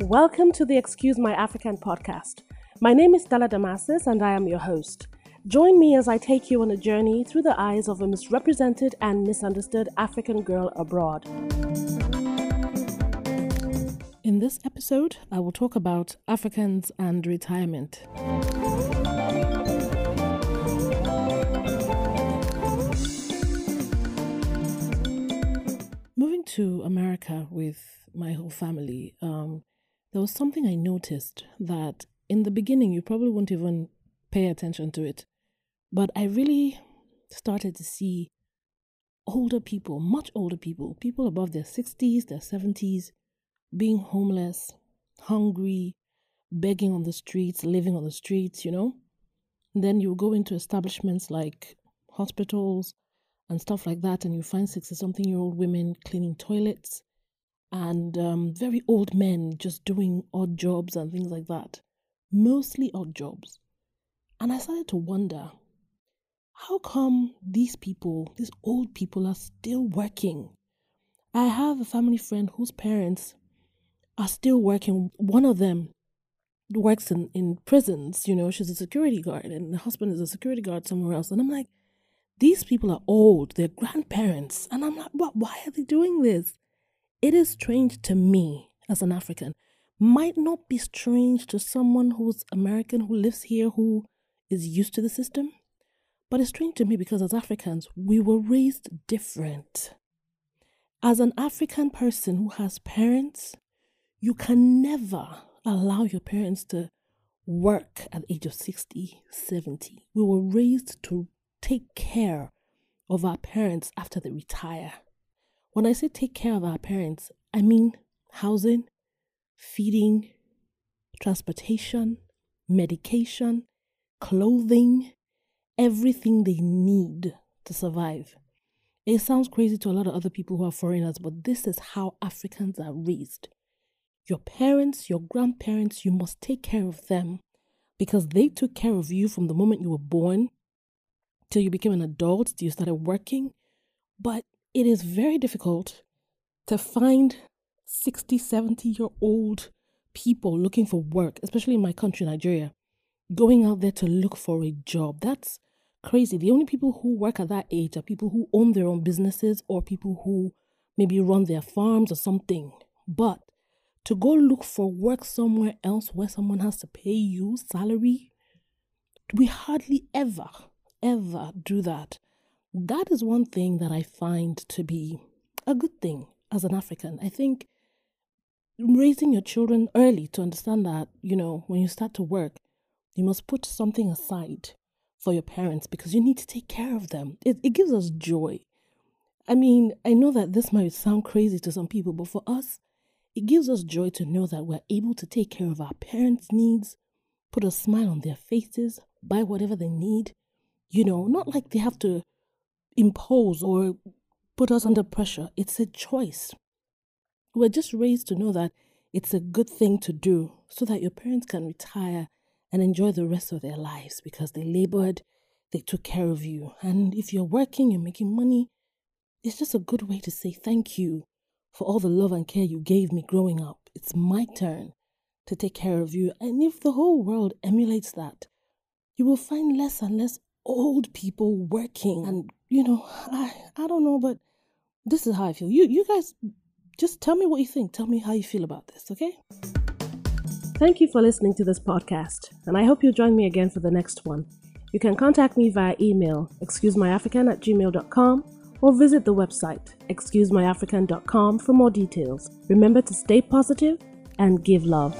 Welcome to the Excuse My African podcast. My name is Stella Damasus and I am your host. Join me as I take you on a journey through the eyes of a misrepresented and misunderstood African girl abroad. In this episode, I will talk about Africans and retirement. Moving to America with my whole family, um, there was something I noticed that in the beginning you probably won't even pay attention to it, but I really started to see older people, much older people, people above their 60s, their 70s, being homeless, hungry, begging on the streets, living on the streets, you know. And then you go into establishments like hospitals and stuff like that, and you find 60 something year old women cleaning toilets and um, very old men just doing odd jobs and things like that. Mostly odd jobs. And I started to wonder how come these people, these old people, are still working? I have a family friend whose parents are still working. One of them works in, in prisons, you know, she's a security guard, and the husband is a security guard somewhere else. And I'm like, these people are old, they're grandparents. And I'm like, what, why are they doing this? It is strange to me as an African. Might not be strange to someone who's American who lives here who is used to the system. But it's strange to me because as Africans, we were raised different. As an African person who has parents you can never allow your parents to work at the age of 60, 70. We were raised to take care of our parents after they retire. When I say take care of our parents, I mean housing, feeding, transportation, medication, clothing, everything they need to survive. It sounds crazy to a lot of other people who are foreigners, but this is how Africans are raised. Your parents, your grandparents, you must take care of them because they took care of you from the moment you were born till you became an adult, till you started working. But it is very difficult to find 60, 70 year old people looking for work, especially in my country, Nigeria, going out there to look for a job. That's crazy. The only people who work at that age are people who own their own businesses or people who maybe run their farms or something. But to go look for work somewhere else where someone has to pay you salary, we hardly ever, ever do that. That is one thing that I find to be a good thing as an African. I think raising your children early to understand that, you know, when you start to work, you must put something aside for your parents because you need to take care of them. It, it gives us joy. I mean, I know that this might sound crazy to some people, but for us, it gives us joy to know that we're able to take care of our parents' needs, put a smile on their faces, buy whatever they need. You know, not like they have to impose or put us under pressure. It's a choice. We're just raised to know that it's a good thing to do so that your parents can retire and enjoy the rest of their lives because they labored, they took care of you. And if you're working, you're making money, it's just a good way to say thank you for all the love and care you gave me growing up. It's my turn to take care of you. And if the whole world emulates that, you will find less and less old people working. And, you know, I, I don't know, but this is how I feel. You, you guys just tell me what you think. Tell me how you feel about this, okay? Thank you for listening to this podcast, and I hope you'll join me again for the next one. You can contact me via email, excusemyafrican at gmail.com or visit the website excusemyafrican.com for more details. Remember to stay positive and give love.